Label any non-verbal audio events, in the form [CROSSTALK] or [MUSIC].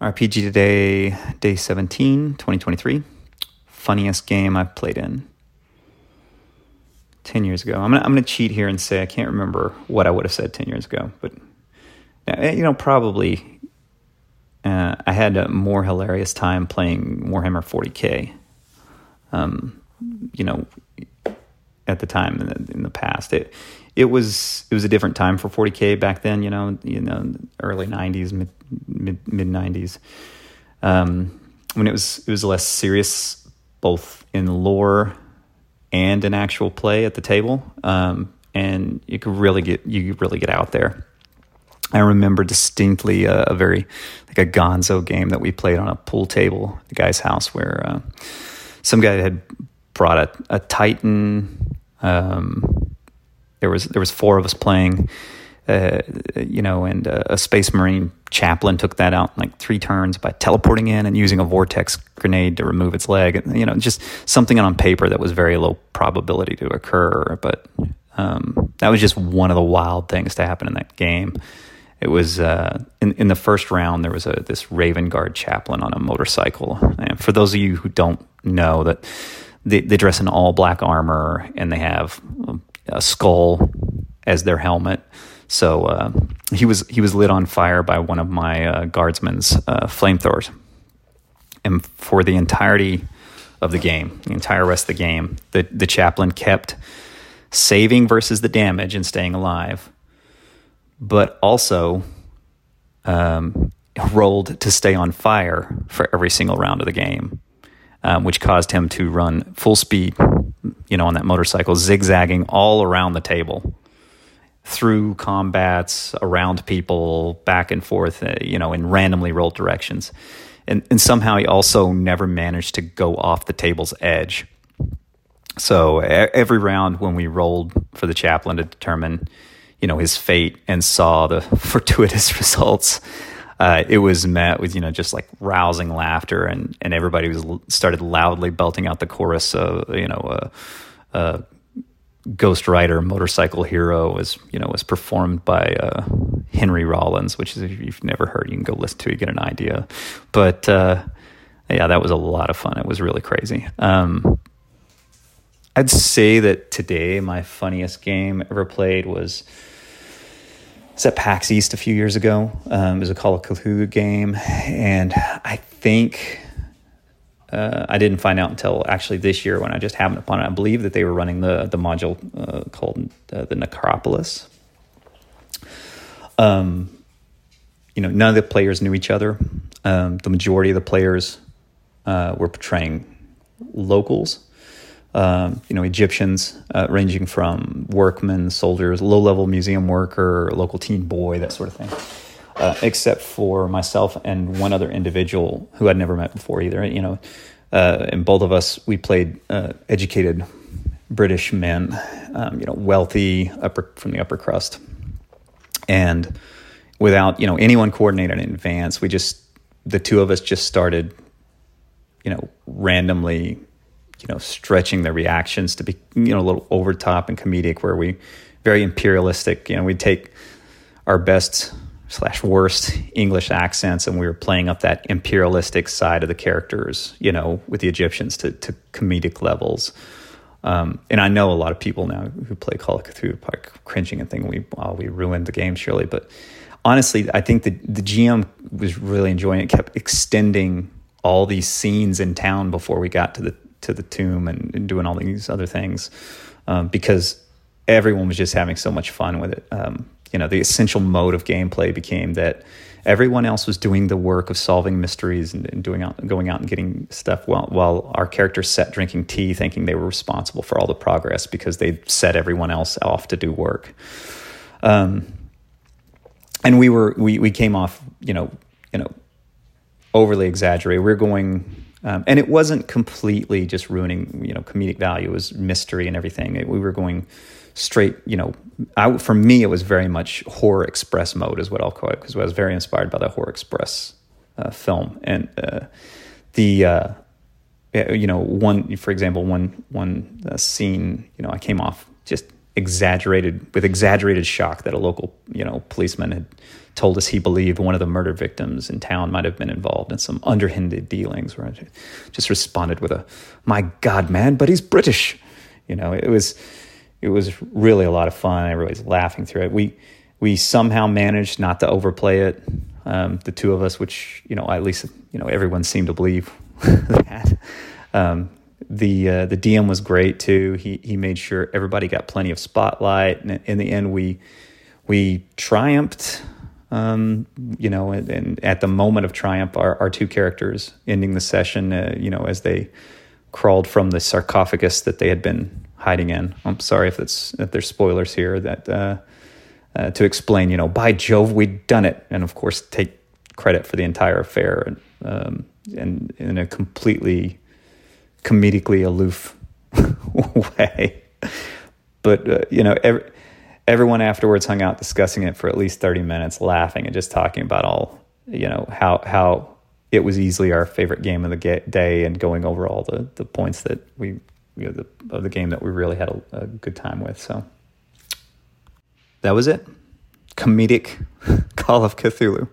RPG today, day 17, 2023. Funniest game I've played in. 10 years ago. I'm going to I'm gonna cheat here and say I can't remember what I would have said 10 years ago, but, you know, probably uh, I had a more hilarious time playing Warhammer 40K. Um, you know, at the time in the, in the past, it it was it was a different time for 40k back then. You know, you know, early 90s, mid mid mid 90s, um, when it was it was less serious, both in lore and in actual play at the table, um, and you could really get you really get out there. I remember distinctly a, a, very like a Gonzo game that we played on a pool table at the guy's house, where uh, some guy had brought a, a Titan. Um, there was there was four of us playing, uh, you know, and uh, a Space Marine chaplain took that out in like three turns by teleporting in and using a vortex grenade to remove its leg. And, You know, just something on paper that was very low probability to occur, but um, that was just one of the wild things to happen in that game. It was uh, in in the first round. There was a this Raven Guard chaplain on a motorcycle. And for those of you who don't know that they, they dress in all black armor and they have a skull as their helmet. So uh, he was he was lit on fire by one of my uh, guardsmen's uh, flamethrowers, and for the entirety of the game, the entire rest of the game, the the chaplain kept saving versus the damage and staying alive, but also um, rolled to stay on fire for every single round of the game um, which caused him to run full speed, you know, on that motorcycle, zigzagging all around the table through combats, around people, back and forth, uh, you know, in randomly rolled directions. And, and somehow he also never managed to go off the table's edge. So every round when we rolled for the chaplain to determine, you know, his fate and saw the [LAUGHS] fortuitous results, uh, it was met with you know just like rousing laughter and and everybody was started loudly belting out the chorus of you know uh, uh, Ghost Rider Motorcycle Hero was you know was performed by uh, Henry Rollins, which is if you've never heard, you can go listen to it, get an idea. But uh, yeah, that was a lot of fun. It was really crazy. Um, I'd say that today my funniest game ever played was was at PAX East a few years ago. Um, it was a Call of Cthulhu game, and I think uh, I didn't find out until actually this year when I just happened upon it. I believe that they were running the the module uh, called uh, the Necropolis. Um, you know, none of the players knew each other. Um, the majority of the players uh, were portraying locals um, you know, Egyptians, uh, ranging from workmen, soldiers, low-level museum worker, local teen boy, that sort of thing. Uh, except for myself and one other individual who I'd never met before either. You know, uh, and both of us we played uh, educated British men, um, you know, wealthy upper from the upper crust, and without you know anyone coordinated in advance, we just the two of us just started, you know, randomly you know, stretching the reactions to be, you know, a little over top and comedic, where we very imperialistic. You know, we'd take our best slash worst English accents, and we were playing up that imperialistic side of the characters. You know, with the Egyptians to to comedic levels. Um, and I know a lot of people now who play Call of Cthulhu are cringing and thinking we well, we ruined the game surely, but honestly, I think the the GM was really enjoying it. Kept extending all these scenes in town before we got to the to the tomb and, doing all these other things um, because everyone was just having so much fun with it. Um, you know, the essential mode of gameplay became that everyone else was doing the work of solving mysteries and, and doing out, going out and getting stuff while, while our characters sat drinking tea, thinking they were responsible for all the progress because they set everyone else off to do work. Um, and we were we we came off, you know, you know, overly exaggerated. We we're going um, and it wasn't completely just ruining, you know, comedic value. It was mystery and everything. It, we were going straight, you know, I, for me, it was very much horror express mode is what I'll call it because I was very inspired by the horror express uh, film and uh, the, uh, you know, one, for example, one, one uh, scene, you know, I came off just exaggerated with exaggerated shock that a local, you know, policeman had told us he believed one of the murder victims in town might have been involved in some underhanded dealings. Where I just responded with a, "My God, man, but he's British." You know, it was it was really a lot of fun. Everybody's laughing through it. We we somehow managed not to overplay it. Um, the two of us, which you know, at least you know, everyone seemed to believe [LAUGHS] that. Um, the uh, the DM was great too. He he made sure everybody got plenty of spotlight, and in the end, we we triumphed. Um, you know, and, and, at the moment of triumph, our, our two characters ending the session, uh, you know, as they crawled from the sarcophagus that they had been hiding in. I'm sorry if it's if there's spoilers here that uh, uh, to explain, you know, by Jove, we'd done it, and of course take credit for the entire affair, and um, and in a completely comedically aloof [LAUGHS] way. But uh, you know, every, everyone afterwards hung out discussing it for at least thirty minutes, laughing and just talking about all you know how how it was easily our favorite game of the day, and going over all the the points that we you know, the, of the game that we really had a, a good time with. So that was it. Comedic [LAUGHS] Call of Cthulhu.